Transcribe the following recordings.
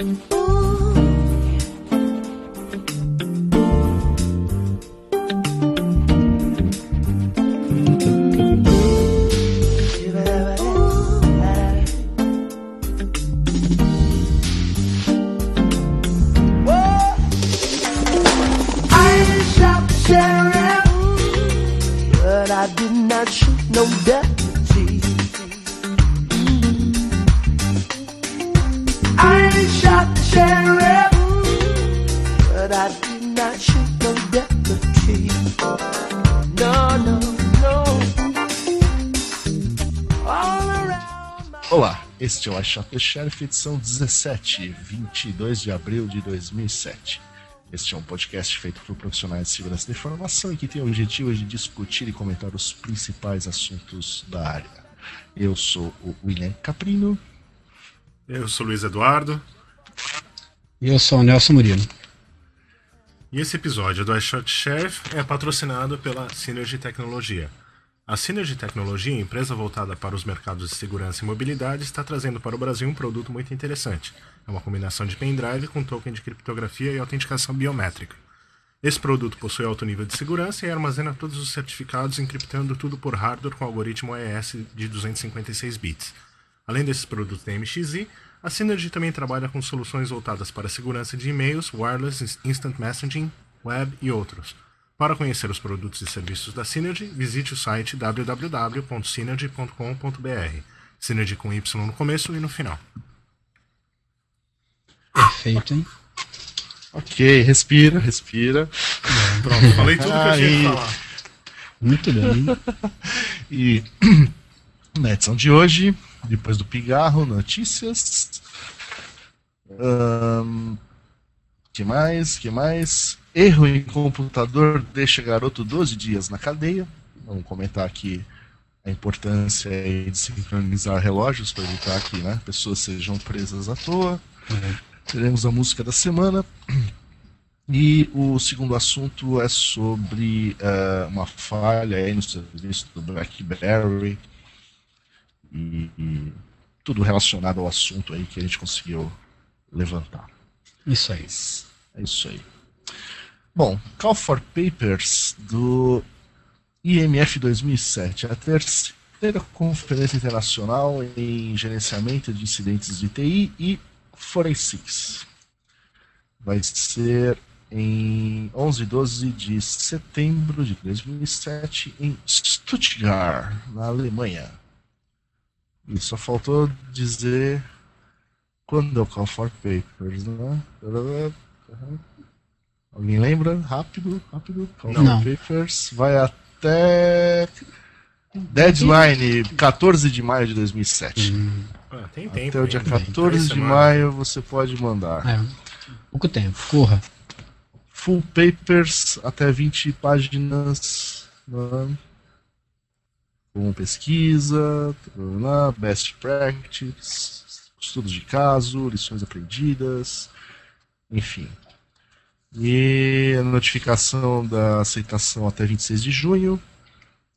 Este é o iShot Sheriff, edição 17, 22 de abril de 2007. Este é um podcast feito por profissionais de segurança da informação e que tem o objetivo de discutir e comentar os principais assuntos da área. Eu sou o William Caprino. Eu sou o Luiz Eduardo. E eu sou o Nelson Murilo. E esse episódio do iShot Sheriff é patrocinado pela Synergy Tecnologia a Synergy Tecnologia, empresa voltada para os mercados de segurança e mobilidade, está trazendo para o Brasil um produto muito interessante. É uma combinação de pendrive com token de criptografia e autenticação biométrica. Esse produto possui alto nível de segurança e armazena todos os certificados, encriptando tudo por hardware com algoritmo AES de 256 bits. Além desses produtos da MXI, a Synergy também trabalha com soluções voltadas para segurança de e-mails, wireless, instant messaging, web e outros. Para conhecer os produtos e serviços da Synergy, visite o site www.synergy.com.br. Synergy com Y no começo e no final. Perfeito, hein? Ok, respira, respira. pronto, falei tudo que eu tinha que falar. Muito bem. e na edição de hoje, depois do pigarro, notícias. Um, que mais? Que mais? Erro em computador deixa garoto 12 dias na cadeia. Vamos comentar aqui a importância de sincronizar relógios para evitar que né, pessoas sejam presas à toa. Teremos a música da semana. E o segundo assunto é sobre uh, uma falha aí no serviço do BlackBerry e, e, tudo relacionado ao assunto aí que a gente conseguiu levantar. Isso aí. É isso aí. Bom, Call for Papers do IMF 2007, a terceira conferência internacional em gerenciamento de incidentes de TI e forensics. Vai ser em 11 e 12 de setembro de 2007 em Stuttgart, na Alemanha. E só faltou dizer quando é o Call for Papers, né? Alguém lembra? Rápido, rápido. Call Não. Papers vai até deadline 14 de maio de 2007. Hum. Ah, tem tempo. Até o dia 14 de maio você pode mandar. É, pouco tempo, corra. Full papers até 20 páginas. Né? Com pesquisa, best practice, estudos de caso, lições aprendidas, enfim. E a notificação da aceitação até 26 de junho.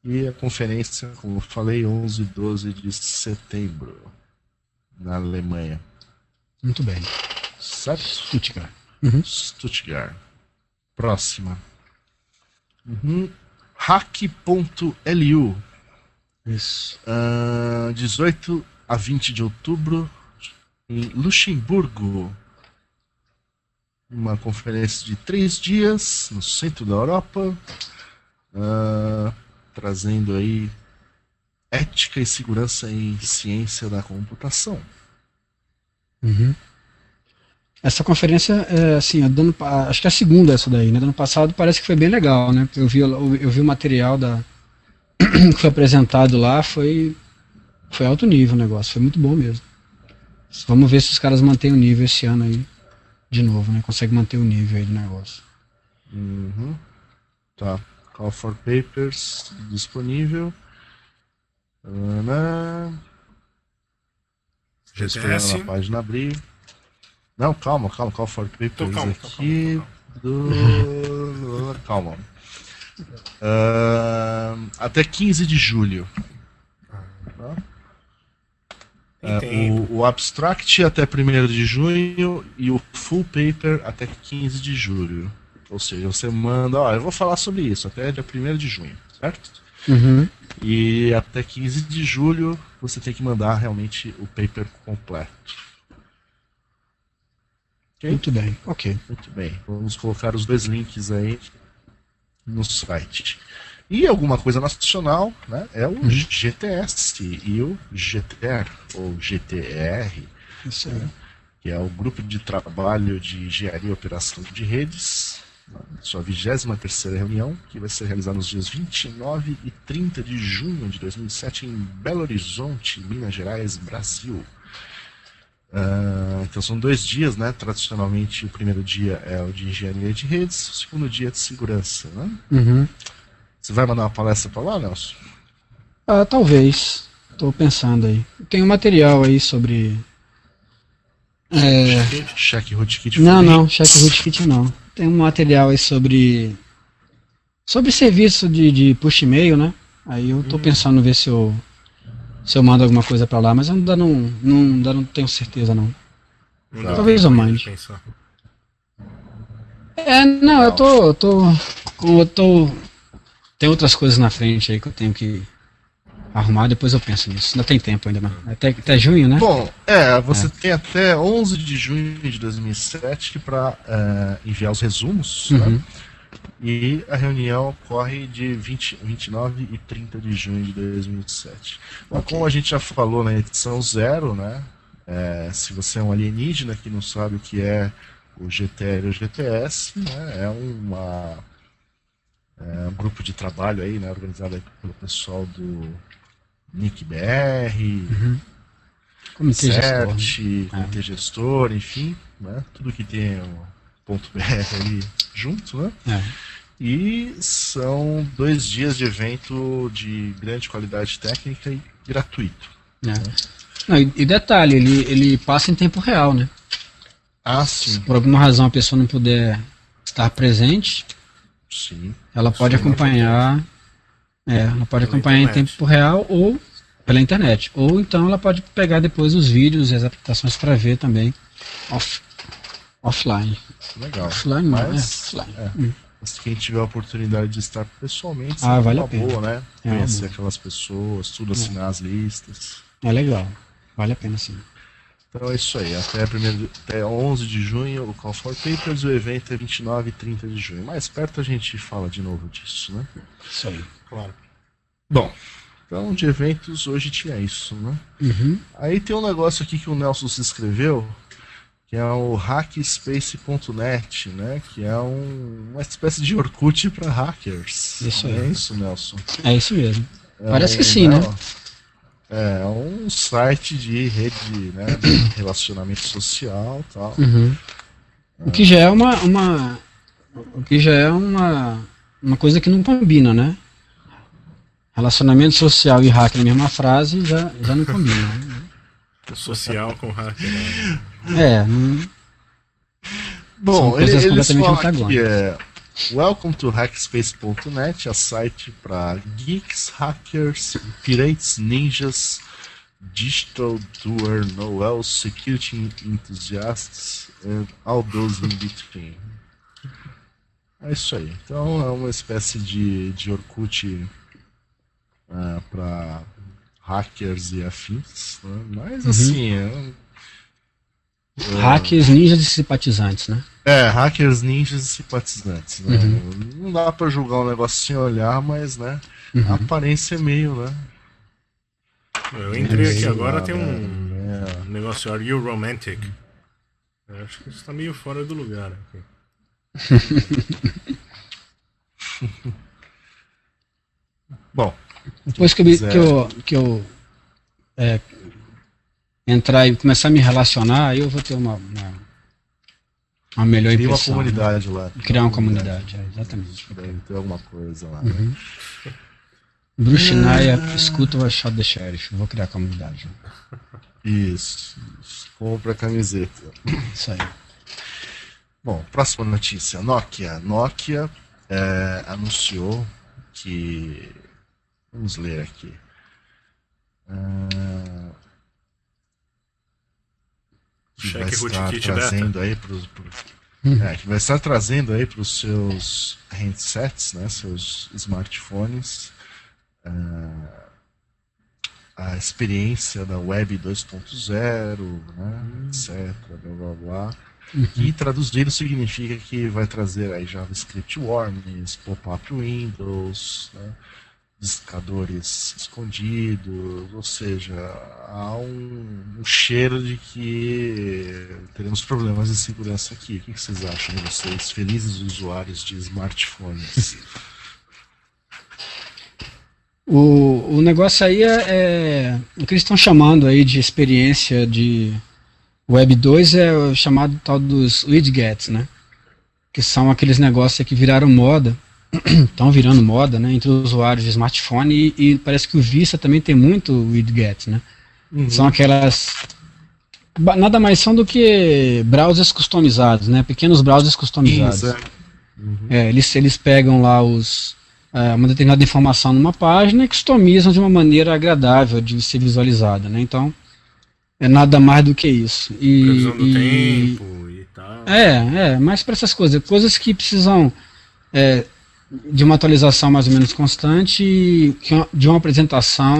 E a conferência, como eu falei, 11 e 12 de setembro, na Alemanha. Muito bem. Certo? Stuttgart. Uhum. Stuttgart. Próxima. Uhum. Hack.lu. Isso. Uh, 18 a 20 de outubro, em Luxemburgo uma conferência de três dias no centro da Europa, uh, trazendo aí ética e segurança em ciência da computação. Uhum. Essa conferência, é, assim, dando, acho que é a segunda essa daí, né? Do ano passado parece que foi bem legal, né? Eu vi, eu, vi o material da, que foi apresentado lá, foi, foi alto nível o negócio, foi muito bom mesmo. Vamos ver se os caras mantêm o nível esse ano aí de novo, né? Consegue manter o nível aí do negócio. Uhum. Tá. Call for Papers disponível. Ana. GTS. a página abrir. Não, calma, calma. Call for Papers calma, aqui. Calma, calma. Do... calma. Uh, até 15 de julho. Tá? É, o, o, Abstract até 1 de junho e o Full Paper até 15 de julho. Ou seja, você manda, ó, eu vou falar sobre isso até dia 1 de junho, certo? Uhum. E até 15 de julho você tem que mandar realmente o paper completo. Okay? Muito bem, ok. Muito bem. Vamos colocar os dois links aí no site. E alguma coisa nacional, né? É o GTS e o GTR, ou GTR, Isso aí. Né, que é o Grupo de Trabalho de Engenharia e Operação de Redes, sua 23 reunião, que vai ser realizada nos dias 29 e 30 de junho de 2007 em Belo Horizonte, Minas Gerais, Brasil. Uh, então são dois dias, né? Tradicionalmente o primeiro dia é o de engenharia de redes, o segundo dia é de segurança, né? Uhum. Você vai mandar uma palestra para lá, Nelson? Ah, talvez. Estou pensando aí. Tem um material aí sobre. É... Cheque rootkit? Não, não, cheque rootkit não. Tem um material aí sobre. Sobre serviço de, de push e-mail, né? Aí eu tô uhum. pensando ver se eu se eu mando alguma coisa para lá, mas eu ainda não, não, ainda não tenho certeza não. não Talvez eu mande. É, não, eu tô, eu tô, eu tô, tem outras coisas na frente aí que eu tenho que arrumar, depois eu penso nisso. Ainda tem tempo ainda, até, até junho, né? Bom, é, você é. tem até 11 de junho de 2007 para é, enviar os resumos, né? uhum. né? E a reunião ocorre de 20, 29 e 30 de junho de 2007. Bom, okay. Como a gente já falou na edição zero, né? É, se você é um alienígena que não sabe o que é o GTR ou o GTS, né, é uma é um grupo de trabalho aí, né, organizado aí pelo pessoal do NICBR, uhum. Comitê CERT, gestor, né? Comitê é. Gestor, enfim, né, tudo que tem o ponto .br ali junto, né? É. E são dois dias de evento de grande qualidade técnica e gratuito. É. Né? Não, e, e, detalhe, ele, ele passa em tempo real, né? Ah, sim. Se por alguma razão a pessoa não puder estar presente, sim. ela pode acompanhar. É, ela pode acompanhar internet. em tempo real ou pela internet. Ou então ela pode pegar depois os vídeos e as aplicações para ver também off, offline. Legal. Offline, Mas, é, offline. É. Hum. quem tiver a oportunidade de estar pessoalmente, ah, vale uma a pena. boa, né? É Conhecer aquelas pessoas, tudo é. assinar as listas. É legal. Vale a pena sim. Então é isso aí. Até, primeiro, até 11 de junho o Call for Papers, o evento é 29 e 30 de junho. Mais perto a gente fala de novo disso, né? Isso aí. Claro. Bom, então de eventos hoje tinha isso, né? Uhum. Aí tem um negócio aqui que o Nelson se inscreveu, que é o hackspace.net, né? Que é um, uma espécie de Orkut para hackers. Isso aí. É isso, Nelson? É isso mesmo. É Parece um, que sim, né? É um site de rede, né? De relacionamento social, tal. Uhum. O que já é uma, uma, o que já é uma, uma coisa que não combina, né? Relacionamento social e hacker na mesma frase já, já não combina. Né? Social com hacker. Né? É. Não... Bom, ele, eles falam que é Welcome to Hackspace.net, a site para geeks, hackers, pirates, ninjas, digital doer, noel, security enthusiasts and all those in between. É isso aí. Então é uma espécie de, de Orkut uh, é, para hackers e afins, né? mas uhum. assim é Hackers, ninjas e simpatizantes, né? É, hackers, ninjas e simpatizantes. Né? Uhum. Não dá pra julgar um negócio sem olhar, mas, né? Uhum. A aparência é meio, né? Eu entrei aqui agora, tem um é. negócio, Are You Romantic? Eu acho que isso tá meio fora do lugar aqui. Bom. Depois que eu, que eu, que eu é, entrar e começar a me relacionar, aí eu vou ter uma, uma, uma melhor Criar impressão. uma comunidade né? lá. Criar uma, uma comunidade, comunidade é, exatamente. Deve ter alguma coisa lá. Né? Uhum. Né? Bruxinaia, ah. escuta o Shot the Sheriff. Vou criar a comunidade. Isso. Compra a camiseta. Isso aí. Bom, próxima notícia. Nokia. Nokia é, anunciou que. Vamos ler aqui. Uh, que vai estar trazendo aí para Uhum. É, que vai estar trazendo aí para os seus handsets, né, seus smartphones, uh, a experiência da Web 2.0, né, uhum. etc, blá blá blá. Uhum. E traduzido significa que vai trazer aí JavaScript Warnings, pop-up Windows, né, discadores escondidos, ou seja, há um, um, cheiro de que teremos problemas de segurança aqui. O que vocês acham, vocês, felizes usuários de smartphones? O, o negócio aí é, é o que eles estão chamando aí de experiência de Web 2 é o chamado tal dos widgets, né? Que são aqueles negócios que viraram moda estão virando moda né, entre os usuários de smartphone e, e, parece que o Vista também tem muito widget, né? Uhum. São aquelas nada mais são do que browsers customizados, né? Pequenos browsers customizados. É. Uhum. É, eles, eles pegam lá os é, uma determinada informação numa página e customizam de uma maneira agradável de ser visualizada, né? Então é nada mais do que isso. E, Previsão do e, tempo e tal. É, é, mas para essas coisas, coisas que precisam é, de uma atualização mais ou menos constante e de uma apresentação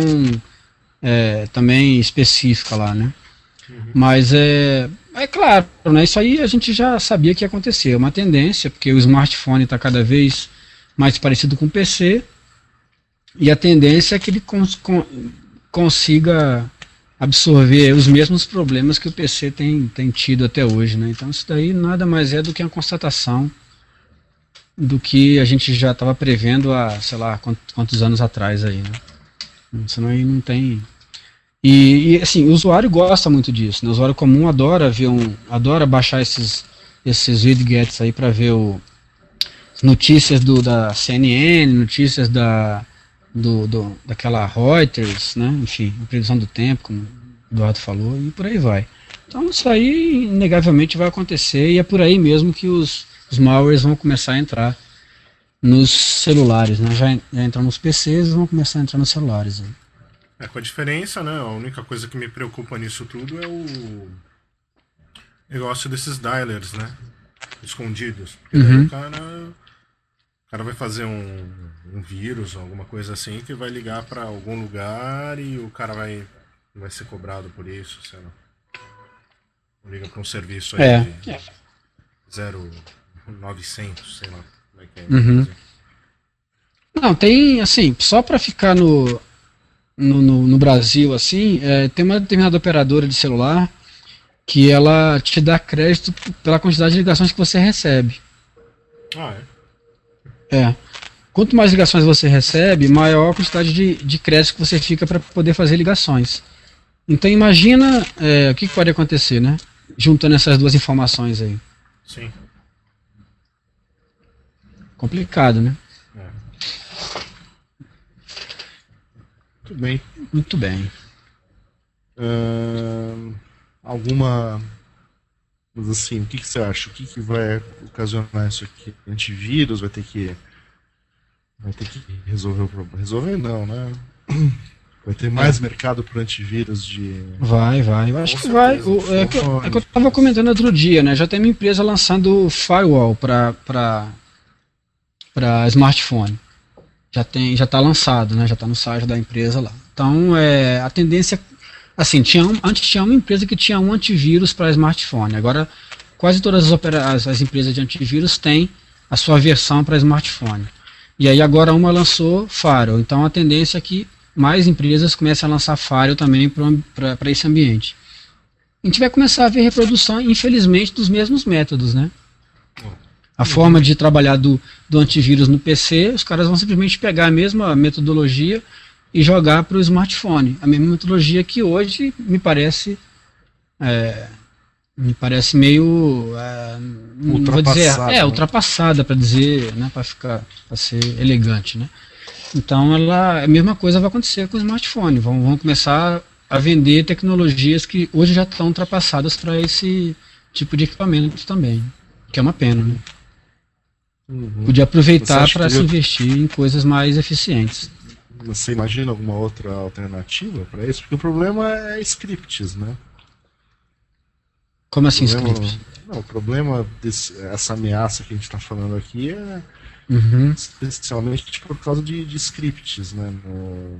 é, também específica lá, né? Uhum. Mas é, é claro, né? Isso aí a gente já sabia que ia acontecer. É uma tendência, porque o smartphone está cada vez mais parecido com o PC e a tendência é que ele cons consiga absorver os mesmos problemas que o PC tem, tem tido até hoje, né? Então isso daí nada mais é do que uma constatação do que a gente já estava prevendo há, sei lá, quantos, anos atrás aí, né? Senão aí não tem... E, e, assim, o usuário gosta muito disso, né? O usuário comum adora ver um... adora baixar esses, esses widgets aí para ver o, notícias do, da CNN, notícias da, do, do, daquela Reuters, né? Enfim, previsão do tempo, como o Eduardo falou, e por aí vai. Então isso aí inegavelmente vai acontecer e é por aí mesmo que os os malwares vão começar a entrar nos celulares, né? Já, já entram nos PCs e vão começar a entrar nos celulares. Né? É, com a diferença, né? A única coisa que me preocupa nisso tudo é o negócio desses dialers, né? Escondidos. Porque uhum. o cara, o cara vai fazer um, um vírus, alguma coisa assim, que vai ligar para algum lugar e o cara vai, vai ser cobrado por isso, sei lá. Liga para um serviço aí é. de é. zero 900, sei lá como é que é. Uhum. Não, tem, assim, só para ficar no, no, no, no, Brasil, assim, é, tem uma determinada operadora de celular que ela te dá crédito pela quantidade de ligações que você recebe. Ah, é? É. Quanto mais ligações você recebe, maior a quantidade de, de crédito que você fica para poder fazer ligações. Então imagina é, o que, que pode acontecer, né? Juntando essas duas informações aí. Sim complicado, né? É. Muito bem. Muito bem. Uh, alguma. Mas assim, o que, que, você acha? O que, que vai ocasionar isso aqui? Antivírus vai ter que. Vai ter que resolver o problema. Resolver não, né? Vai ter mais mercado para antivírus de. Vai, vai. Eu acho que vai. O, é, que, é, que, eu estava comentando outro dia, né? Já tem uma empresa lançando firewall para para smartphone. Já tem, já está lançado, né? Já está no site da empresa lá. Então, é, a tendência, assim, tinha um, antes tinha uma empresa que tinha um antivírus para smartphone. Agora, quase todas as, as, as empresas de antivírus têm a sua versão para smartphone. E aí agora uma lançou Firewall. Então, a tendência é que mais empresas comecem a lançar Firewall também para esse ambiente. A gente vai começar a ver reprodução, infelizmente, dos mesmos métodos, né? A forma de trabalhar do, do antivírus no PC, os caras vão simplesmente pegar a mesma metodologia e jogar para o smartphone. A mesma metodologia que hoje me parece é, me parece meio é, ultrapassada, dizer, é ultrapassada para dizer, né, para ficar para ser elegante, né? Então ela a mesma coisa vai acontecer com o smartphone. Vão, vão começar a vender tecnologias que hoje já estão ultrapassadas para esse tipo de equipamento também, que é uma pena, né? Uhum. Podia aproveitar para se investir em coisas mais eficientes. Você imagina alguma outra alternativa para isso? Porque o problema é scripts, né? Como assim, problema, scripts? Não, o problema dessa ameaça que a gente está falando aqui é Uhum. especialmente por causa de, de scripts, né? No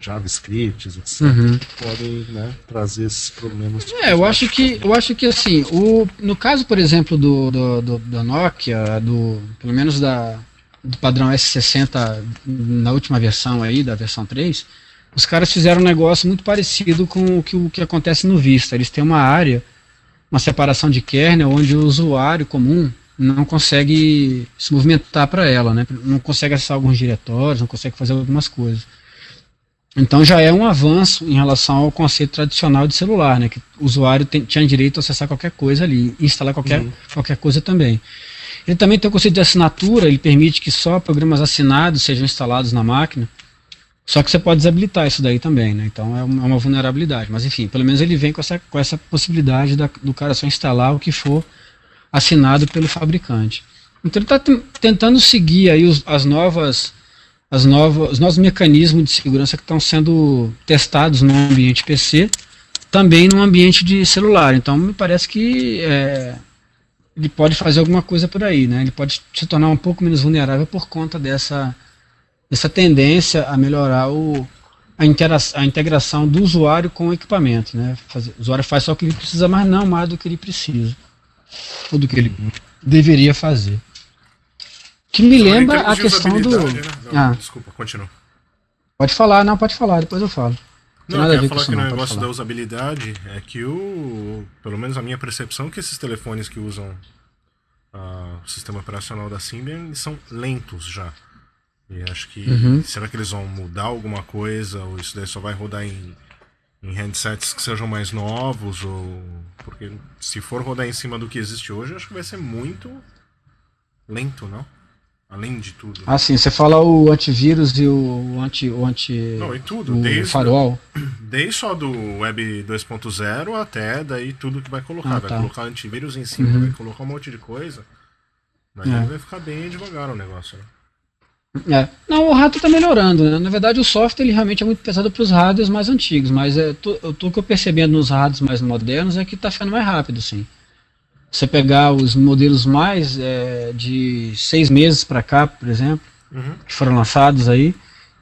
JavaScripts, etc. Uhum. que podem né, trazer esses problemas. É, eu acho que eu acho que assim, o, no caso, por exemplo, do, do, do da Nokia, do, pelo menos da, do padrão S60 na última versão aí, da versão 3, os caras fizeram um negócio muito parecido com o que, o que acontece no Vista. Eles têm uma área, uma separação de kernel, onde o usuário comum não consegue se movimentar para ela, né? não consegue acessar alguns diretórios, não consegue fazer algumas coisas. Então já é um avanço em relação ao conceito tradicional de celular, né? Que o usuário tem, tinha direito a acessar qualquer coisa ali, instalar qualquer, uhum. qualquer coisa também. Ele também tem o conceito de assinatura, ele permite que só programas assinados sejam instalados na máquina. Só que você pode desabilitar isso daí também, né? Então é uma, é uma vulnerabilidade. Mas enfim, pelo menos ele vem com essa, com essa possibilidade da, do cara só instalar o que for assinado pelo fabricante. Então ele está tentando seguir aí os, as novas as novas, os novos mecanismos de segurança que estão sendo testados no ambiente PC, também no ambiente de celular. Então me parece que é, ele pode fazer alguma coisa por aí, né? Ele pode se tornar um pouco menos vulnerável por conta dessa, dessa tendência a melhorar o, a, a integração do usuário com o equipamento, né? Fazer, o usuário faz só o que ele precisa, mas não mais do que ele precisa ou do que ele deveria fazer. Que me lembra a questão do. Né? Não, ah. Desculpa, continua. Pode falar, não, pode falar, depois eu falo. Não, eu quero falar que o negócio da usabilidade é que o. Pelo menos a minha percepção é que esses telefones que usam uh, o sistema operacional da Symbian são lentos já. E acho que. Uhum. Será que eles vão mudar alguma coisa? Ou isso daí só vai rodar em, em handsets que sejam mais novos? Ou. Porque se for rodar em cima do que existe hoje, acho que vai ser muito lento, não? Além de tudo. Ah, sim, você fala o antivírus e o anti. O anti Não, e tudo. O desde, farol. Desde só do Web 2.0 até daí tudo que vai colocar. Ah, vai tá. colocar antivírus em cima, Uhum. vai colocar um monte de coisa. Mas É. vai ficar bem devagar o negócio, né? É. Não, o hardware está melhorando. Né? Na verdade, o software ele realmente é muito pesado para os hardwares mais antigos, mas é, eu tô, o que eu percebendo nos hardwares mais modernos é que está ficando mais rápido, sim. Você pegar os modelos mais é, de seis meses para cá, por exemplo, Uhum. que foram lançados aí,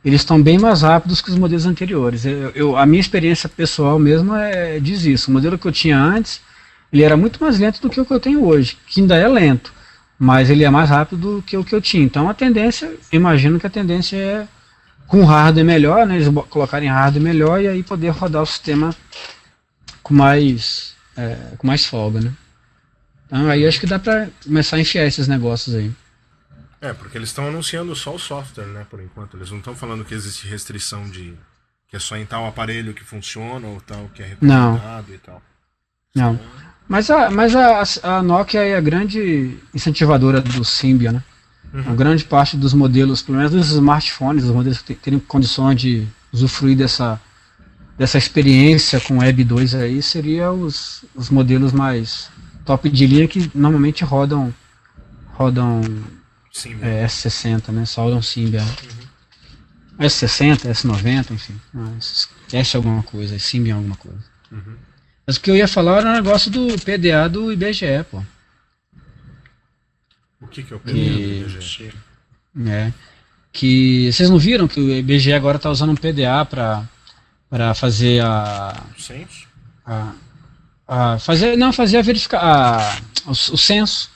eles estão bem mais rápidos que os modelos anteriores. Eu, eu- a minha experiência pessoal mesmo é, diz isso. O modelo que eu tinha antes, ele era muito mais lento do que o que eu tenho hoje, que ainda é lento, mas ele é mais rápido do que o que eu tinha. Então a tendência, imagino que a tendência é com hardware melhor, né, eles colocarem hardware melhor e aí poder rodar o sistema com mais, é, com mais folga, né. Então aí acho que dá para começar a enfiar esses negócios aí. É, porque eles estão anunciando só o software, né, por enquanto. Eles não estão falando que existe restrição de. que é só em tal aparelho que funciona ou tal que é Não. recomendado e tal. Não. Mas a, mas a, a Nokia é a grande incentivadora do Symbian, né? Uhum. A grande parte dos modelos, pelo menos dos smartphones, os modelos que te- terem condições de usufruir dessa, dessa experiência com Web 2 aí, seria os, os modelos mais top de linha que normalmente rodam rodam Sim, é, S60, né? Só rodam Symbian. S60, S90, enfim. Esquece alguma coisa, Symbian alguma coisa. Uhum. Mas o que eu ia falar era o negócio do PDA do IBGE, pô. O que, que é o PDA do IBGE? É. Que vocês não viram que o IBGE agora está usando um PDA para para fazer a, a, a fazer não fazer a verificar a, o, o censo.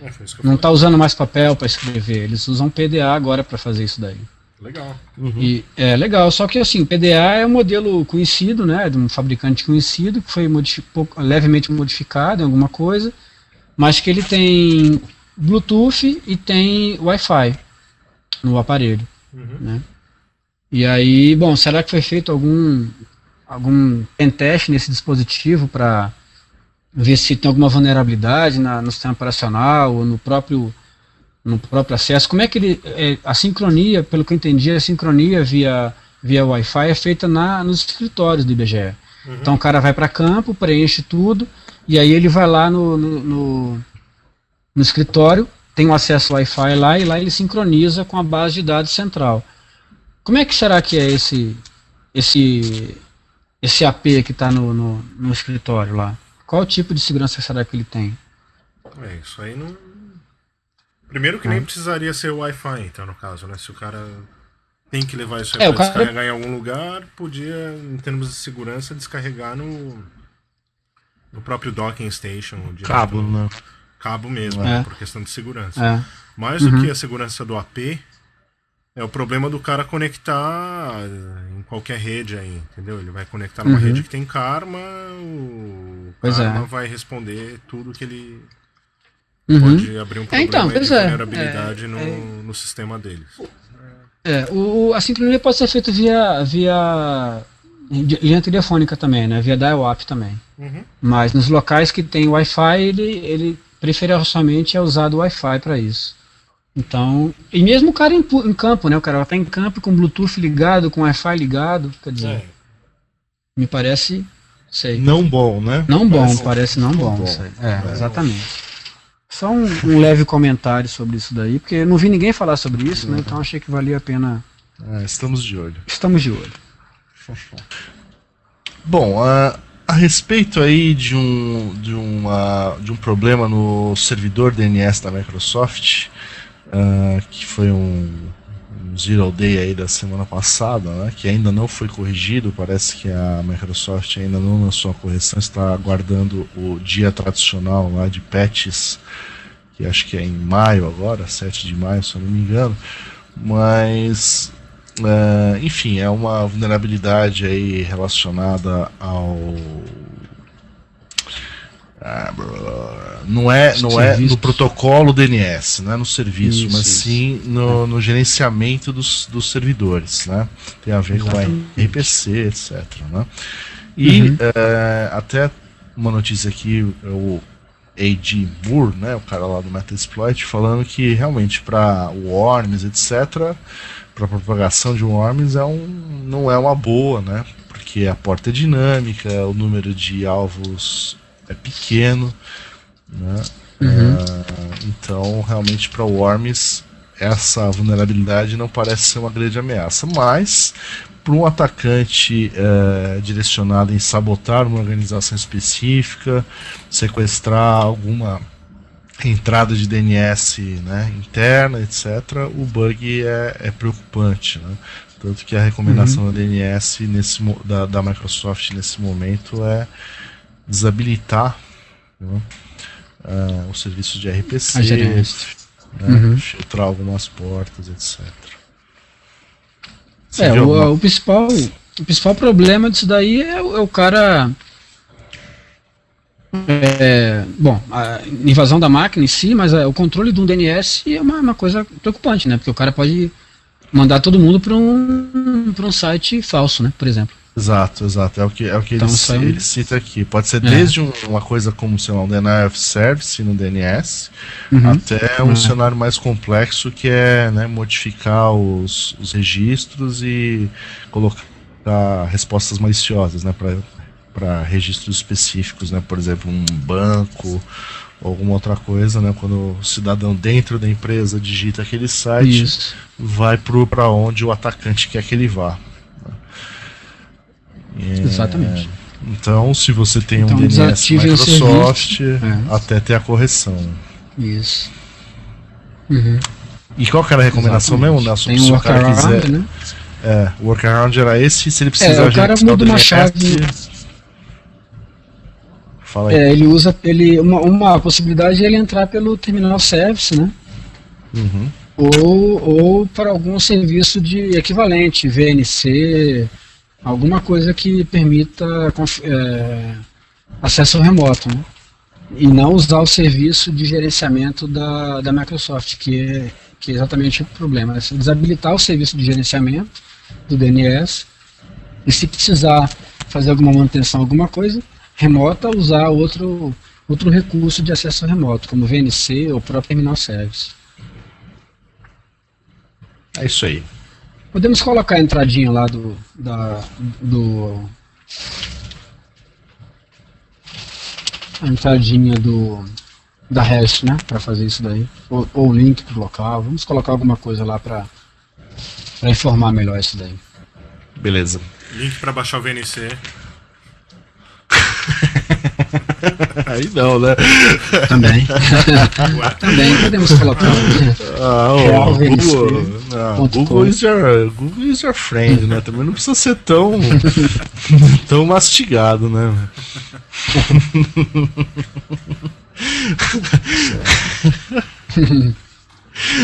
É, foi isso que eu Não está usando mais papel para escrever. Eles usam PDA agora para fazer isso daí. Legal. E é legal, só que assim, o PDA é um modelo conhecido, né, de um fabricante conhecido, que foi modifi- pouco- levemente modificado em alguma coisa, mas que ele tem Bluetooth e tem Wi-Fi no aparelho. Uhum. né? E aí, bom, será que foi feito algum algum pentest nesse dispositivo para ver se tem alguma vulnerabilidade na, no sistema operacional ou no próprio no próprio acesso? Como é que ele é, a sincronia, pelo que eu entendi, a sincronia via via Wi-Fi é feita na nos escritórios do IBGE. Uhum. Então o cara vai para campo, preenche tudo e aí ele vai lá no, no, no, no escritório, tem um acesso Wi-Fi lá e lá ele sincroniza com a base de dados central. Como é que será que é esse esse esse AP que está no, no, no escritório lá? Qual tipo de segurança será que ele tem? É, isso aí não. Primeiro que nem precisaria ser o Wi-Fi, então, no caso, né? Se o cara tem que levar isso aí É, pra o cara- descarregar em algum lugar, podia, em termos de segurança, descarregar no. No próprio docking station. direto Cabo, no- né? Cabo mesmo, É. né, por questão de segurança. É. Mais do que a segurança do AP, é o problema do cara conectar qualquer rede aí, entendeu? Ele vai conectar numa Uhum. rede que tem karma, o Pois karma é. vai responder tudo que ele Uhum. pode abrir um problema então, aí pois de é. vulnerabilidade É, no, é. no sistema deles. É, o, o- a sincronia pode ser feita via, via linha telefônica também, né? Via dial-up também. Uhum. Mas nos locais que tem Wi-Fi, ele, ele preferencialmente é usado Wi-Fi para isso. Então, e mesmo o cara em, em campo, né? O cara tá em campo com Bluetooth ligado, com Wi-Fi ligado, quer dizer, É. me parece, sei, Não bom, né? não bom, Parece- parece não bom. bom. aí. É, exatamente. Só um, um leve comentário sobre isso daí, porque eu não vi ninguém falar sobre isso, né? Então achei que valia a pena. É, estamos de olho. Estamos de olho. Bom, a, a respeito aí de um, de, uma, de um problema no servidor DNS da Microsoft, ah, que foi um, um Zero Day aí da semana passada, né, que ainda não foi corrigido, parece que a Microsoft ainda não lançou a correção, está aguardando o dia tradicional lá de patches, que acho que é em maio agora, 7 de maio, se eu não me engano, mas é, enfim, é uma vulnerabilidade aí relacionada ao. Não é, não é no protocolo DNS, não é no serviço, Isso, mas isso. sim no, no gerenciamento dos, dos servidores, né? Tem a ver com Exatamente. a RPC, etc. Né? E Uhum. é, até uma notícia aqui, o A.G. Moore, né, o cara lá do Metasploit, falando que realmente para worms, etc., para propagação de worms é um, não é uma boa, né? Porque a porta é dinâmica, o número de alvos é pequeno, né? Uhum. Ah, então, realmente para worms essa vulnerabilidade não parece ser uma grande ameaça, mas para um atacante eh, direcionado em sabotar uma organização específica, sequestrar alguma entrada de DNS né, interna, etc., o bug é, é preocupante. Né? Tanto que a recomendação da DNS nesse, da, da Microsoft nesse momento é desabilitar né, ah, o serviço de RPC, A né, Uhum. filtrar algumas portas, etc. Você É, o, alguma- o principal, o principal problema disso daí é, o- é o cara. é, bom, a invasão da máquina em si, mas é, o controle de um DNS é uma, uma coisa preocupante, né? Porque o cara pode mandar todo mundo para um, pra um site falso, né? Por exemplo. Exato, exato. É o que, é o que Então, ele, ele cita aqui. Pode ser É. desde um- uma coisa como, sei lá, um denial of service no DNS, Uhum. até um Uhum. cenário mais complexo que é né, modificar os, os registros e colocar respostas maliciosas né, para registros específicos, né, por exemplo, um banco ou alguma outra coisa, né, quando o cidadão dentro da empresa digita aquele site, Isso. vai para onde o atacante quer que ele vá. É, Exatamente. Então, se você tem Então, um DNS Microsoft. É. até ter a correção. Isso. Uhum. E qual que era a recomendação Exatamente. mesmo, Nelson? Tem se um o cara quiser. né? É, o workaround era esse, se ele precisar É, o cara muda uma chave. Fala aí. É, ele usa ele uma, uma possibilidade é ele entrar pelo terminal service, né? Uhum. Ou, ou para algum serviço de equivalente, VNC, alguma coisa que permita é, acesso remoto, né? E não usar o serviço de gerenciamento da, da Microsoft, que é, que é exatamente o problema. É desabilitar o serviço de gerenciamento do DNS e se precisar fazer alguma manutenção, alguma coisa remota, usar outro, outro recurso de acesso remoto, como VNC ou próprio Terminal Service. É isso aí. Podemos colocar a entradinha lá do. Da, do a entradinha do. Da REST, né? Para fazer isso daí. Ou, o link pro local. Vamos colocar alguma coisa lá para para informar melhor isso daí. Beleza. Link pra baixar o VNC. Aí não, né? Também. Também podemos colocar. Ah, o Google, não, Google, is your, Google is your friend, né? Também não precisa ser tão, tão mastigado, né?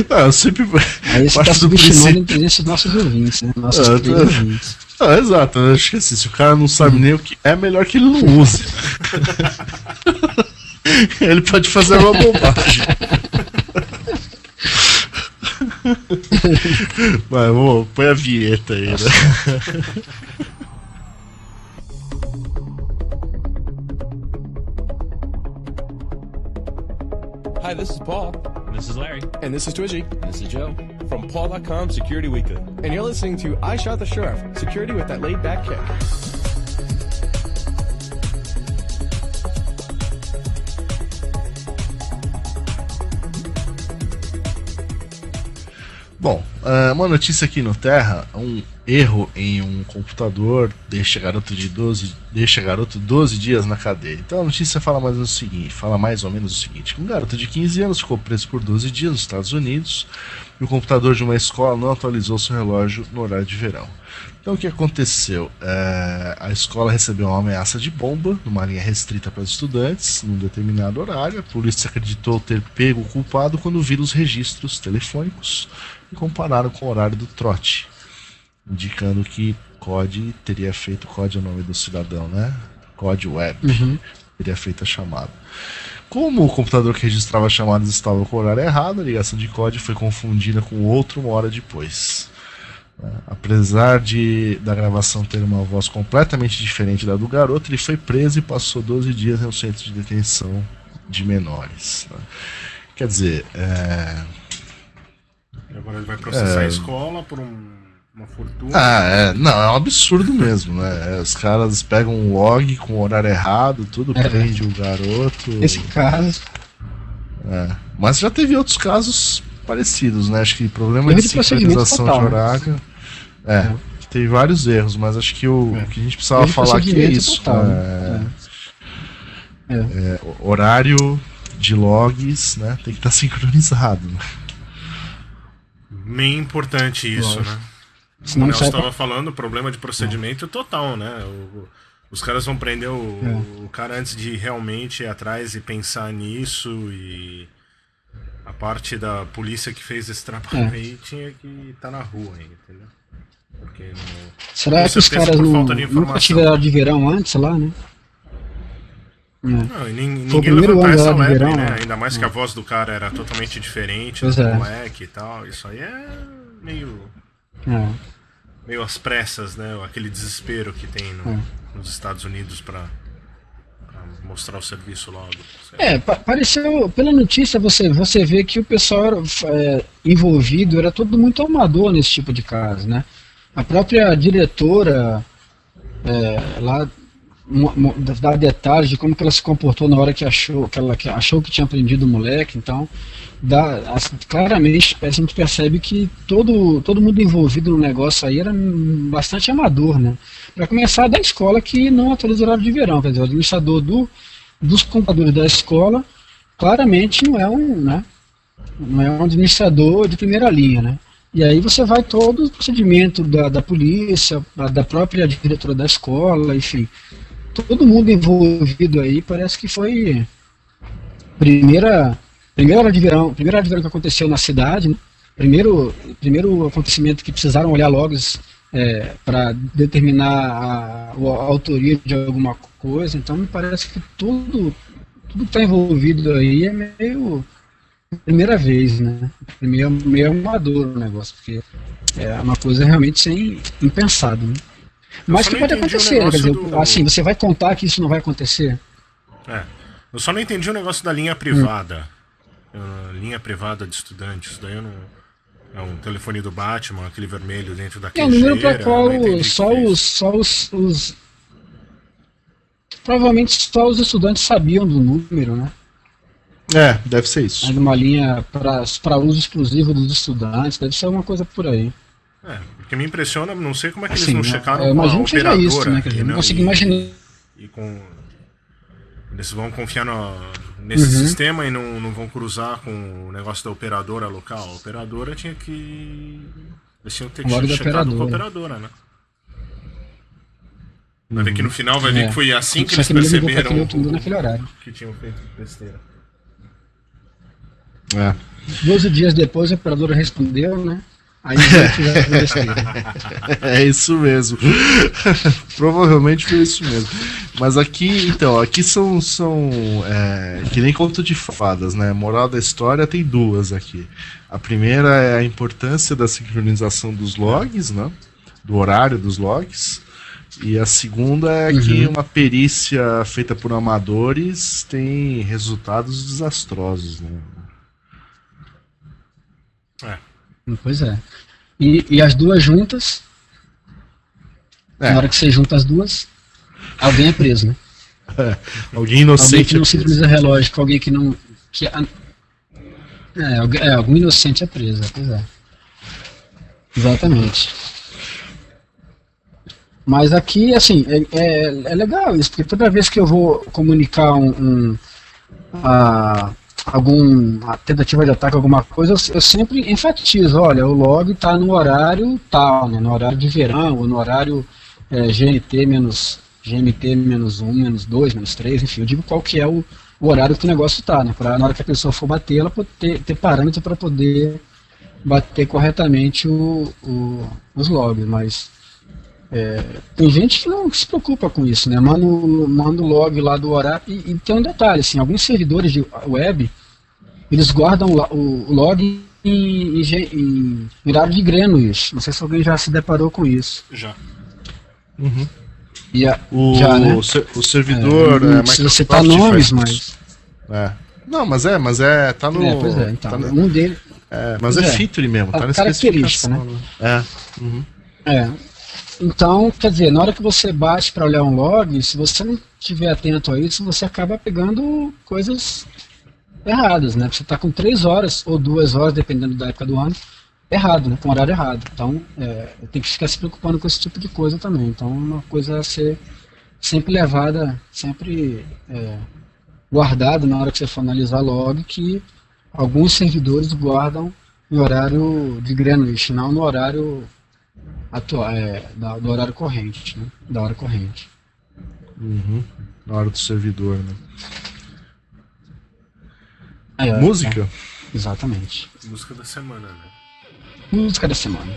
Não, eu sempre. Aí você está subestimando a inteligência dos nossos ouvintes, né? Nossos ah, tô... ouvintes. Ah, exato, eu acho que assim, se o cara não sabe nem o que é, melhor que ele não use. ele pode fazer uma bobagem. Mas vamos, põe a vinheta aí, né? Hi, this is Paul. This is Larry. And this is Twitchy. This is Joe. From Paul.com Security Weekly. And you're listening to I Shot the Sheriff Security with that laid back kick. Bom, uh, uma notícia aqui no Terra, um erro em um computador deixa garoto de 12, deixa garoto 12 dias na cadeia. Então a notícia fala mais, o seguinte, fala mais ou menos o seguinte: um garoto de 15 anos ficou preso por 12 dias nos Estados Unidos e o computador de uma escola não atualizou seu relógio no horário de verão. Então o que aconteceu? É, a escola recebeu uma ameaça de bomba numa linha restrita para os estudantes num determinado horário. A polícia acreditou ter pego o culpado quando viram os registros telefônicos e compararam com o horário do trote, indicando que COD teria feito COD é o nome do cidadão, né? COD Web uhum. teria feito a chamada. Como o computador que registrava as chamadas estava com o horário errado, a ligação de COD foi confundida com outro uma hora depois. Apesar de da gravação ter uma voz completamente diferente da do garoto, ele foi preso e passou 12 dias em um centro de detenção de menores. Né? Quer dizer, é, Agora ele vai processar é... a escola por um, uma fortuna. Ah, é. Não, é um absurdo mesmo, né? É, os caras pegam um log com o horário errado, tudo, é. prende o garoto. Esse caso. É. Mas já teve outros casos parecidos, né? Acho que problema de sincronização de horário. É, é, teve vários erros, mas acho que o, é. que a gente precisava falar aqui é isso. Total, né? é, é. horário de logs, né? Tem que estar tá sincronizado. Né? Meio importante isso, Lógico. né? Como o Nelson estava falando, problema de procedimento total, né? O, os caras vão prender o, é. o, cara antes de realmente ir atrás e pensar nisso e a parte da polícia que fez esse trabalho é. aí tinha que estar tá na rua aí, entendeu? Porque no, Será que os caras não, nunca tiveram de verão antes lá, né? É. Não, ninguém levantar essa lebre, verão, né? Ainda mais que a é. voz do cara era totalmente diferente do é. moleque e tal. Isso aí é meio. É. meio às pressas, né? Aquele desespero que tem no, é. nos Estados Unidos para mostrar o serviço logo. É, pareceu, pela notícia você, você vê que o pessoal é, envolvido era todo muito amador nesse tipo de caso, né? A própria diretora é, lá dar detalhes de como que ela se comportou na hora que achou que ela que achou que tinha prendido o moleque então dá, assim, claramente a gente percebe que todo todo mundo envolvido no negócio aí era bastante amador né? Para começar da escola que não atualiza o horário de verão quer dizer o administrador do, dos computadores da escola claramente não é um né? Não é um administrador de primeira linha né? E aí você vai todo o procedimento da, da polícia, da própria diretora da escola, enfim todo mundo envolvido aí parece que foi primeira primeira hora de verão, primeira hora de verão que aconteceu na cidade, né? primeiro primeiro acontecimento que precisaram olhar logs é, para determinar a, a, autoria de alguma coisa. Então me parece que tudo tudo que está envolvido aí é meio primeira vez, né? Meio, meio amador o negócio, porque é uma coisa realmente sem impensado, né? Mas que pode acontecer, quer dizer, do... assim, você vai contar que isso não vai acontecer? É. Eu só não entendi o negócio da linha privada. Hum. linha privada de estudantes. Daí eu não. É um telefone do Batman, aquele vermelho dentro daquele. É um número para qual só os, só os, os. Provavelmente só os estudantes sabiam do número, né? É, deve ser isso. Mas uma linha para uso exclusivo dos estudantes, deve ser uma coisa por aí. É, porque me impressiona, não sei como é que assim, eles não checaram é, com a operadora. Isso, né, não consigo imaginar. E com... Eles vão confiar no, nesse Uhum. sistema e não, não vão cruzar com o negócio da operadora local. A operadora tinha que. Eles tinham que ter da checado com a operadora. né? Vai ver que no final vai ver É. que foi assim que Só eles que perceberam mundo naquele horário. que tinham feito besteira. É. 12 dias depois a operadora respondeu, né? Aí. É isso mesmo. Provavelmente foi isso mesmo. Mas aqui, então, aqui são, são é, que nem conto de fadas, né? Moral da história tem duas aqui. A primeira é a importância da sincronização dos logs, né? Do horário dos logs. E a segunda é que uma perícia feita por amadores tem resultados desastrosos, né? É. Pois é. E, e as duas juntas, É. na hora que você junta as duas, alguém é preso, né? Alguém Alguém inocente. que não é preso. sincroniza relógio, alguém que não. Que, a- é, alguém- é, algum inocente é preso, pois é. Exatamente. Mas aqui, assim, é, é, é legal isso, porque toda vez que eu vou comunicar um, um, a, algum a tentativa de ataque, alguma coisa, eu, eu sempre enfatizo, olha, o log está no horário tal, né, no horário de verão, ou no horário é, GMT menos GMT menos 1, menos 2, menos 3, enfim, eu digo qual que é o, o horário que o negócio está, né, para na hora que a pessoa for bater, ela poder ter, ter parâmetro para poder bater corretamente o, o- os logs, mas é, tem gente que não se preocupa com isso, né? Manda, o- manda o log lá do horário. E, e tem um detalhe, assim, alguns servidores de web, eles guardam o, o- o log em, em, em horário de Greenwich. Não sei se alguém já se deparou com isso. Já. E a- O, já, né? o ser- o servidor. não é, precisa citar nomes, isso. mas. É. Não, mas é, mas é. Tá no. É, pois é, então. tá no- um deles. é, mas é, Pois é. feature mesmo, tá A na característica, especificação. né? É. É. Então, quer dizer, na hora que você bate para olhar um log, se você não estiver atento a isso, você acaba pegando coisas erradas, né? Você está com três horas ou duas horas, dependendo da época do ano, errado, né? Com horário errado. Então, é, tem que ficar se preocupando com esse tipo de coisa também. Então, é uma coisa a ser sempre levada, sempre é, guardado na hora que você for analisar log, que alguns servidores guardam em horário de Greenwich, não no horário atual, é, da- do horário corrente, né? Da hora corrente. Uhum. Na hora do servidor, né? É, Música? é, exatamente. Música da semana, né? Música da semana.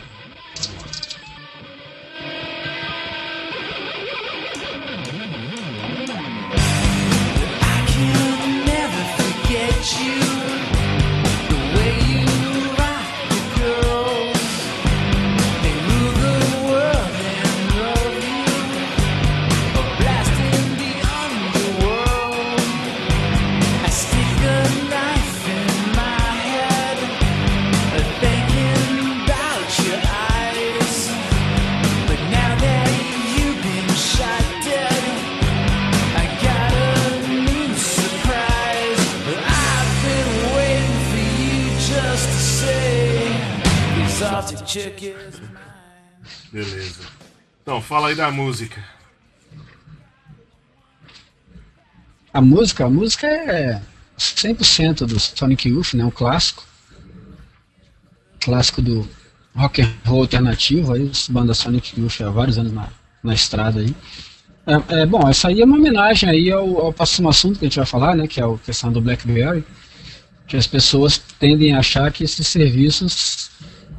never forget you. Beleza. Então, fala aí da música. A música, a música é 100% do Sonic Youth, né? Um clássico. Clássico do rock and roll alternativo, aí, as bandas Sonic Youth há vários anos na, na estrada aí. É, é, bom, essa aí é uma homenagem aí ao, ao próximo assunto que a gente vai falar, né? Que é a questão do BlackBerry. Que as pessoas tendem a achar que esses serviços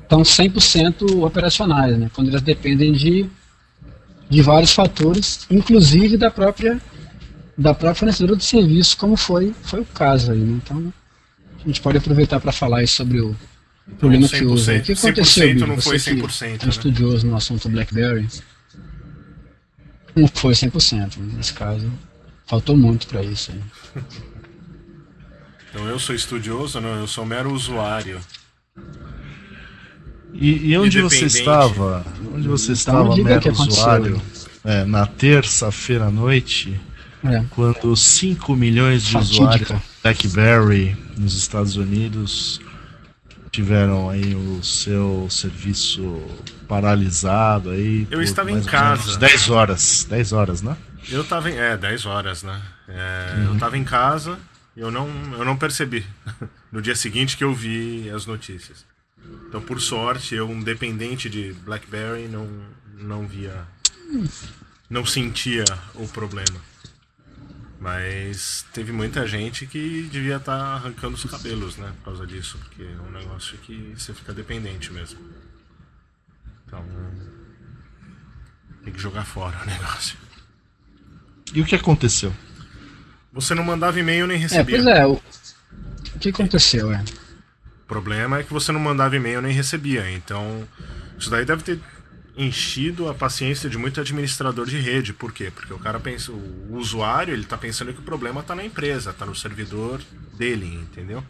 estão 100% operacionais, né? Quando eles dependem de, de vários fatores, inclusive da própria da própria fornecedora de serviço, como foi, foi o caso aí, né? Então, a gente pode aproveitar para falar aí sobre o problema que houve. O que 100% aconteceu, Bill? não foi Você que 100%, é né? estudioso no assunto BlackBerry. Não foi 100%, né? nesse caso. Faltou muito para isso aí. Então eu sou estudioso, não, eu sou mero usuário. E, e onde você estava? Onde você estava, Então, que mero usuário? É, na terça-feira à noite, É. quando 5 milhões de Fatídica. usuários do BlackBerry nos Estados Unidos tiveram aí o seu serviço paralisado aí Eu por estava em casa. menos 10 horas, 10 horas, né? Eu tava em. É, 10 horas, né? É, Eu tava em casa e eu não, eu não percebi. No dia seguinte que eu vi as notícias. Então, por sorte, eu, um dependente de BlackBerry, não, não via. Não sentia o problema. Mas teve muita gente que devia estar arrancando os cabelos, né? Por causa disso. Porque é um negócio que você fica dependente mesmo. Então. Tem que jogar fora o negócio. E o que aconteceu? Você não mandava e-mail nem É, recebia. pois é. O, o que aconteceu, é? Problema é que você não mandava e-mail nem recebia. Então, isso daí deve ter enchido a paciência de muito administrador de rede. Por quê? Porque o cara pensa, o usuário, ele tá pensando que o problema tá na empresa, tá no servidor dele, entendeu?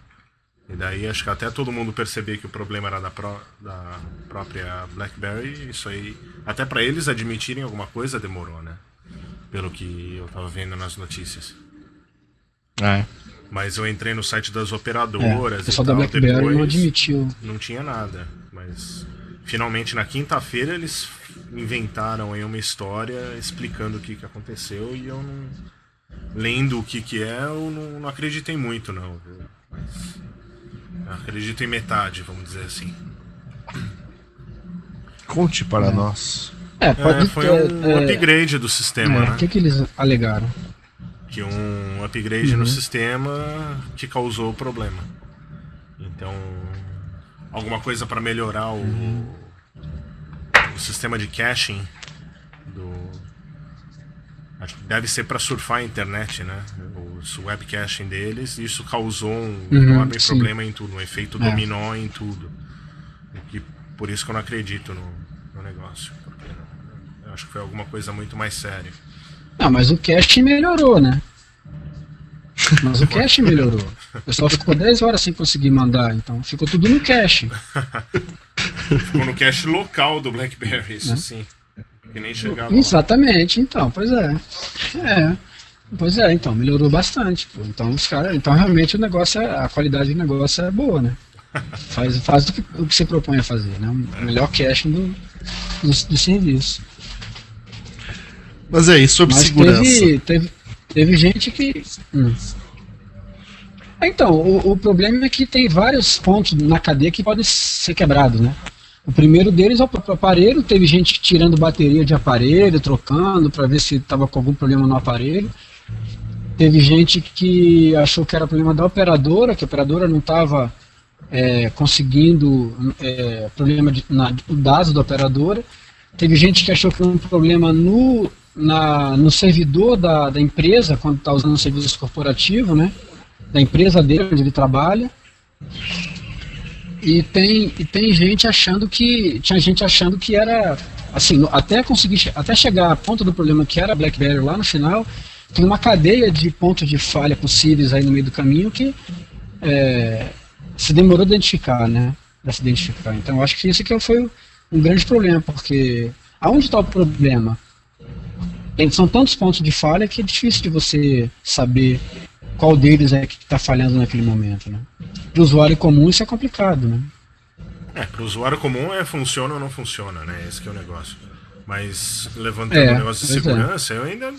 E daí acho que até todo mundo perceber que o problema era da, pró- da própria BlackBerry, isso aí, até para eles admitirem alguma coisa demorou, né? Pelo que eu tava vendo nas notícias. É. Mas eu entrei no site das É, operadoras o pessoal e da tal, BlackBerry depois não admitiu. não tinha nada. Mas finalmente na quinta-feira eles inventaram aí uma história explicando o que, que aconteceu e eu não. Lendo o que, que é, eu não, não acreditei muito, não. viu? Mas. Acredito em metade, vamos dizer assim. Conte para nós. É, pode É, foi ter. um é, upgrade do sistema, é, né? O que, que eles alegaram? Que um upgrade no sistema que causou o problema. Então, alguma coisa para melhorar o, o sistema de caching do acho que deve ser para surfar a internet, né? Os web caching deles, isso causou um Uhum, enorme sim. problema em tudo, um efeito É. dominó em tudo. O que, por isso que eu não acredito no, no negócio, porque eu acho que foi alguma coisa muito mais séria. Não, mas o cache melhorou, né? Mas o cache melhorou. O pessoal ficou 10 horas sem conseguir mandar, então ficou tudo no cache. Ficou no cache local do BlackBerry, isso sim. Que nem chegava lá. Exatamente, então, pois é. É. Pois é, então, melhorou bastante. pô. Então os caras. Então realmente o negócio é. A qualidade do negócio é boa, né? Faz, faz o, que, o que você propõe a fazer, né? O melhor caching do, do, do serviço. Mas aí, sobre Mas segurança. teve, teve, teve gente que. Hum. É, Então, o, o problema é que tem vários pontos na cadeia que podem ser quebrados, né? O primeiro deles é o próprio aparelho, teve gente tirando bateria de aparelho, trocando para ver se estava com algum problema no aparelho. Teve gente que achou que era problema da operadora, que a operadora não estava conseguindo é, problema de, na, o dados da operadora. Teve gente que achou que era um problema no, na, no servidor da, da empresa, quando está usando o serviço corporativo, né? Da empresa dele, onde ele trabalha. E tem, e tem gente achando que. Tinha gente achando que era. Assim, até conseguir. Até chegar a ponta do problema que era a BlackBerry lá no final, tem uma cadeia de pontos de falha possíveis aí no meio do caminho que é, se demorou a identificar, né? Pra se identificar. Então acho que isso que foi um grande problema, porque aonde está o problema? Tem- são tantos pontos de falha que é difícil de você saber qual deles é que está falhando naquele momento, né? Para o usuário comum isso é complicado, né? É, para o usuário comum é funciona ou não funciona, né? Esse que é o negócio. Mas levantando É, o negócio de é. segurança, eu ainda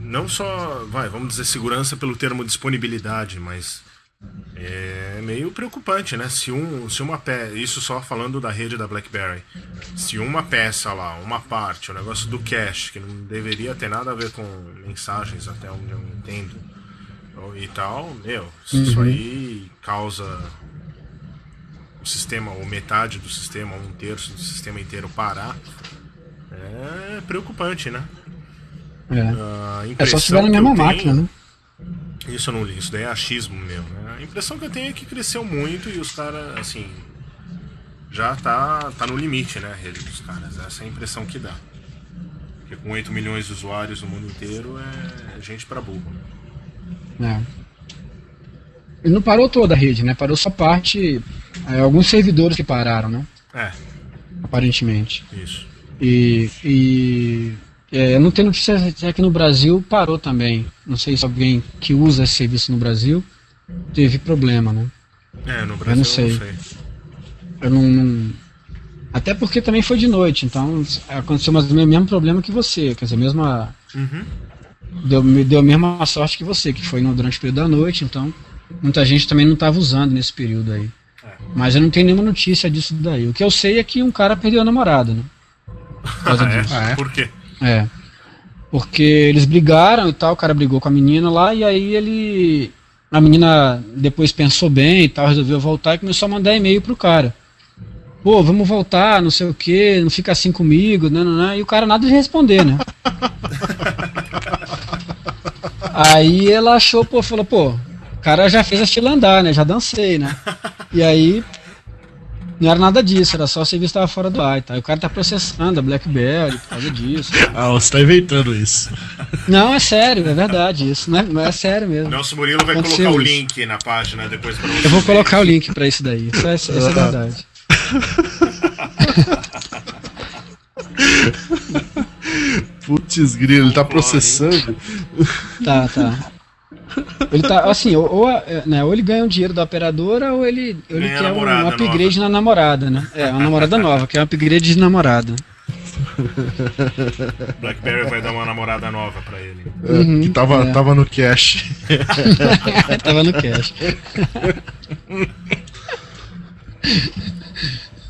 não só, vai, vamos dizer segurança pelo termo disponibilidade, mas é meio preocupante, né? Se um, se uma peça, isso só falando da rede da BlackBerry, se uma peça lá, uma parte, o negócio do cache, que não deveria ter nada a ver com mensagens, até onde eu entendo, e tal, meu, se isso Uhum. aí causa o sistema, ou metade do sistema, um terço do sistema inteiro parar, é preocupante, né? É, é só se tiver na mesma tenho- máquina, né? Isso eu não li, isso daí é achismo meu, né? A impressão que eu tenho é que cresceu muito e os caras, assim, já tá, tá no limite, né, a rede dos caras. Essa é a impressão que dá. Porque com 8 milhões de usuários no mundo inteiro é gente pra burro. né? É. Ele não parou toda a rede, né? Parou só parte. é, alguns servidores que pararam, né? É, Aparentemente. isso. E, e é, eu não tenho notícia se aqui no Brasil parou também. Não sei se alguém que usa esse serviço no Brasil teve problema, né? É, no Brasil eu sei. não sei. Eu não, não- Até porque também foi de noite, então aconteceu mais ou menos o mesmo problema que você, quer dizer, mesma, Uhum. deu, me deu a mesma sorte que você, que foi no, durante o período da noite, então muita gente também não estava usando nesse período aí. Mas eu não tenho nenhuma notícia disso daí. O que eu sei é que um cara perdeu a namorada, né? Por causa Ah, é? disso. Ah, é? Por quê? É. Porque eles brigaram e tal, o cara brigou com a menina lá, e aí ele. A menina depois pensou bem e tal, resolveu voltar e começou a mandar e-mail pro cara. Pô, vamos voltar, não sei o que, não fica assim comigo, né, não, não, e o cara nada de responder, né? aí ela achou, pô, falou, pô, o cara já fez a fila andar, né? Já dancei, né? E aí não era nada disso, era só o serviço estava fora do ar e tal. E o cara tá processando a BlackBerry por causa disso. Ah, você tá inventando isso. Não, é sério, é verdade isso, né? Mas é sério mesmo. Nelson Murilo vai Aconteceu colocar o isso. link na página depois pra Eu vou colocar o link pra isso daí. Isso é, isso é verdade. Putz, grilo, ele tá processando. Tá, tá. Ele tá, assim, ou, ou, é, né, ou ele ganha um dinheiro da operadora ou ele, ou ele quer um upgrade na namorada, né? É, uma namorada nova, quer um upgrade de namorada. Blackberry vai dar uma namorada nova pra ele. Uhum, que tava, é. tava no cash. Tava no cash.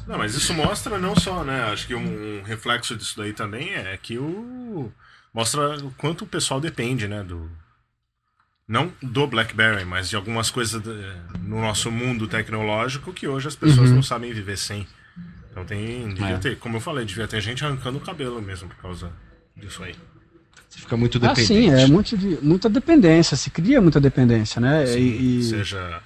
Não, mas isso mostra não só, né? Acho que um, um reflexo disso daí também é que o. Mostra o quanto o pessoal depende, né? Do. Não do BlackBerry, mas de algumas coisas de- no nosso mundo tecnológico que hoje as pessoas Uhum. não sabem viver sem. Então tem. Devia É. ter, como eu falei, devia ter gente arrancando o cabelo mesmo por causa disso aí. Você fica muito Ah, dependente. sim, é muito de, muita dependência, se cria muita dependência, né? Sim, E, e- Seja.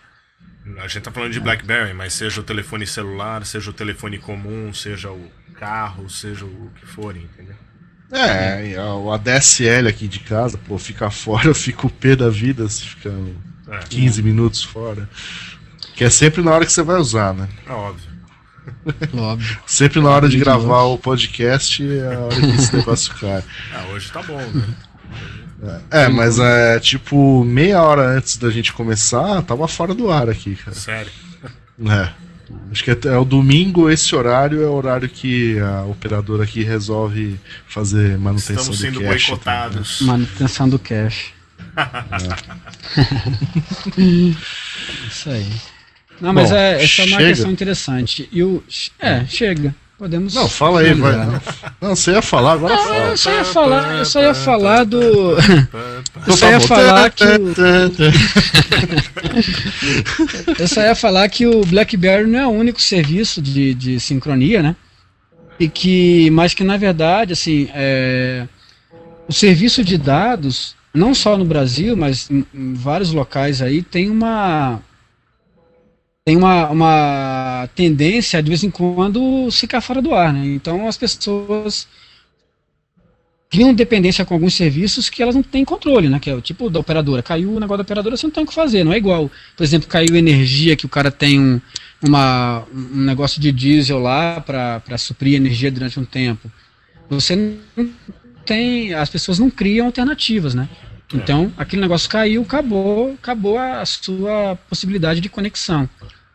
A gente tá falando de BlackBerry, mas seja o telefone celular, seja o telefone comum, seja o carro, seja o que for, entendeu? É, a, o ADSL aqui de casa, pô, fica fora, eu fico o pé da vida se ficar É, 15 minutos fora. Que é sempre na hora que você vai usar, né? é óbvio. Óbvio. Sempre na hora de gravar o podcast é a hora que esse negócio cai. Ah, hoje tá bom, né? É, mas é tipo meia hora antes da gente começar, tava fora do ar aqui, cara. Sério. É. Acho que é, é o domingo, esse horário é o horário que a operadora aqui resolve fazer manutenção Estamos do sendo cache. boicotados. Manutenção do cash. Isso aí. Não, mas Bom, é, essa é uma questão interessante. E o. É, chega. Podemos. Não, fala aí, vai. Não, você ia falar, agora Ah, fala. eu só ia falar, eu só ia falar do. Eu só ia falar que o, eu só ia falar que o BlackBerry não é o único serviço de, de sincronia, né? E que, mas que na verdade, assim, é, o serviço de dados, não só no Brasil, mas em, em vários locais aí, tem uma tem uma, uma tendência de vez em quando ficar fora do ar, né? Então as pessoas criam dependência com alguns serviços que elas não têm controle, né? Que é o tipo da operadora. Caiu o negócio da operadora, você não tem o que fazer, não é igual. Por exemplo, caiu energia que o cara tem um, uma, um negócio de diesel lá para suprir energia durante um tempo. Você não tem. As pessoas não criam alternativas, né? Então, aquele negócio caiu, acabou, acabou a sua possibilidade de conexão.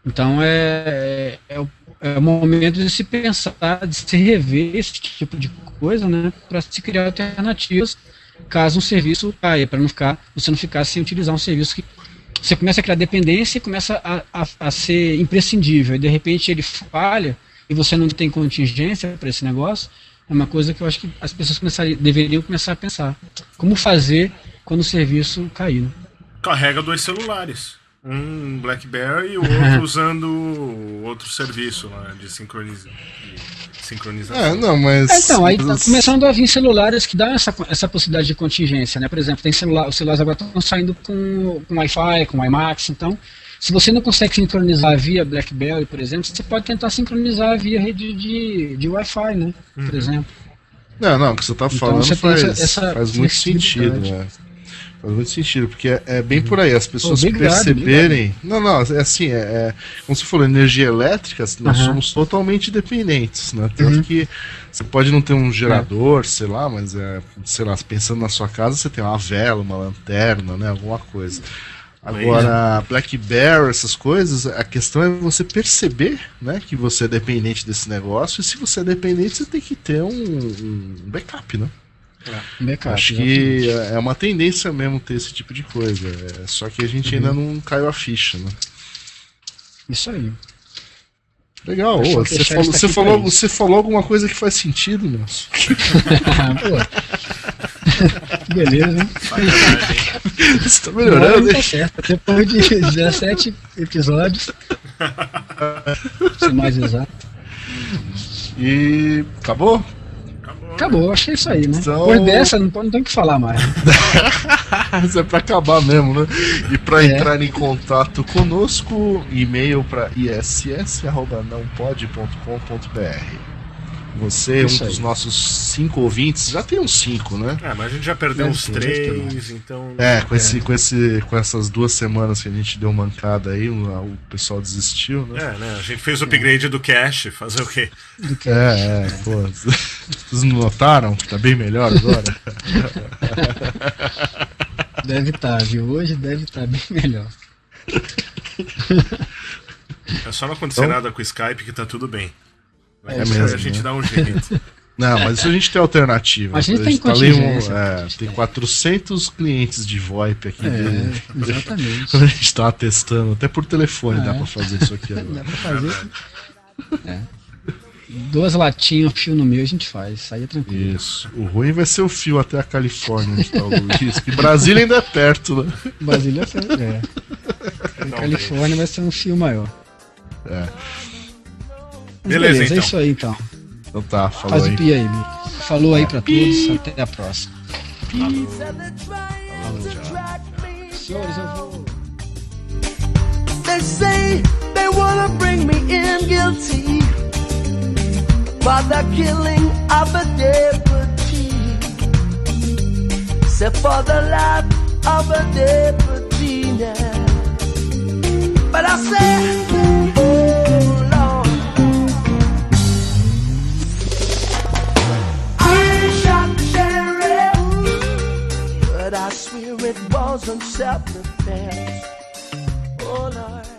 Então é, é, o- é o momento de se pensar, de se rever esse tipo de coisa, né? Para se criar alternativas caso um serviço caia, para não ficar, você não ficar sem utilizar um serviço que você começa a criar dependência e começa a, a, a ser imprescindível. E de repente ele falha e você não tem contingência para esse negócio. É uma coisa que eu acho que as pessoas deveriam começar a pensar. Como fazer quando o serviço cair? né? Carrega dois celulares. Um BlackBerry e o outro usando outro serviço lá de, sincroniza... de sincronização. É, não, mas. É, então, aí tá começando a vir celulares que dão essa, essa possibilidade de contingência, né? Por exemplo, tem celular, os celulares agora estão saindo com, com Wi-Fi, com WiMAX, então, se você não consegue sincronizar via BlackBerry, por exemplo, você pode tentar sincronizar via rede de, de Wi-Fi, né? Por exemplo. Não, não, o que você tá Então, falando você tem faz, essa- essa faz muito sentido, né? Faz muito sentido, porque é, é bem por aí, as pessoas Obrigado, perceberem. Não, não, é assim, é, é- como você falou, energia elétrica, nós Aham. somos totalmente dependentes, né? Tanto Uhum. que você pode não ter um gerador, sei lá, mas é, sei lá, pensando na sua casa, você tem uma vela, uma lanterna, né? Alguma coisa. Agora, BlackBerry, essas coisas, a questão é você perceber, né, que você é dependente desse negócio, e se você é dependente, você tem que ter um, um backup, né? Backup, Acho exatamente. que é uma tendência mesmo ter esse tipo de coisa. é, só que a gente ainda Uhum. não caiu a ficha, né? Isso aí. Legal, ô, que você, falou, você, falou, você falou alguma coisa que faz sentido, moço. Pô. Beleza, hein? Você tá melhorando, tá certo. Depois de 17 episódios. Ser mais exato. E acabou? Acabou, acho que é isso aí, né? Então- Depois dessa, não, pode- não tem o que falar mais. Isso é pra acabar mesmo, né? E pra É. entrar em contato conosco, e-mail pra iss.nãopode.com.br. Você, Isso um dos aí. nossos cinco ouvintes, já tem uns cinco, né? É, mas a gente já perdeu Deve uns três, então. É, com, Esse, com, esse, com essas duas semanas que a gente deu mancada aí, o, o pessoal desistiu, né? É, né? A gente fez o upgrade do cache, fazer o quê? É, é, pô. Vocês não notaram que tá bem melhor agora? Deve estar, viu? Hoje deve estar bem melhor. É só não acontecer Então- nada com o Skype que tá tudo bem. É isso mesmo, a gente né? dá um jeito. Não, mas isso a gente tem alternativa. A gente tem tá contingência, é, a gente tem tem. 400 clientes de VoIP aqui. dele. É, exatamente. Quando a gente tava testando, até por telefone Ah, dá é? pra fazer isso aqui Dá agora. pra fazer. É. Duas latinhas, fio no meio, a gente faz. Isso aí é tranquilo. Isso. O ruim vai ser o fio até a Califórnia, onde tá o Luiz. Que Brasília ainda é perto, né? Brasília é. é. Califórnia vai ser um fio maior. É. Beleza, beleza, então. é isso aí então. Então tá, falou Faz aí. o pi aí, Mi. Falou aí pra todos, até a próxima. Senhores, eu vou. They say they wanna bring me in guilty for the killing of a deputy. Say for the life of a deputy now. But I say, I swear it wasn't self-defense. Oh Lord.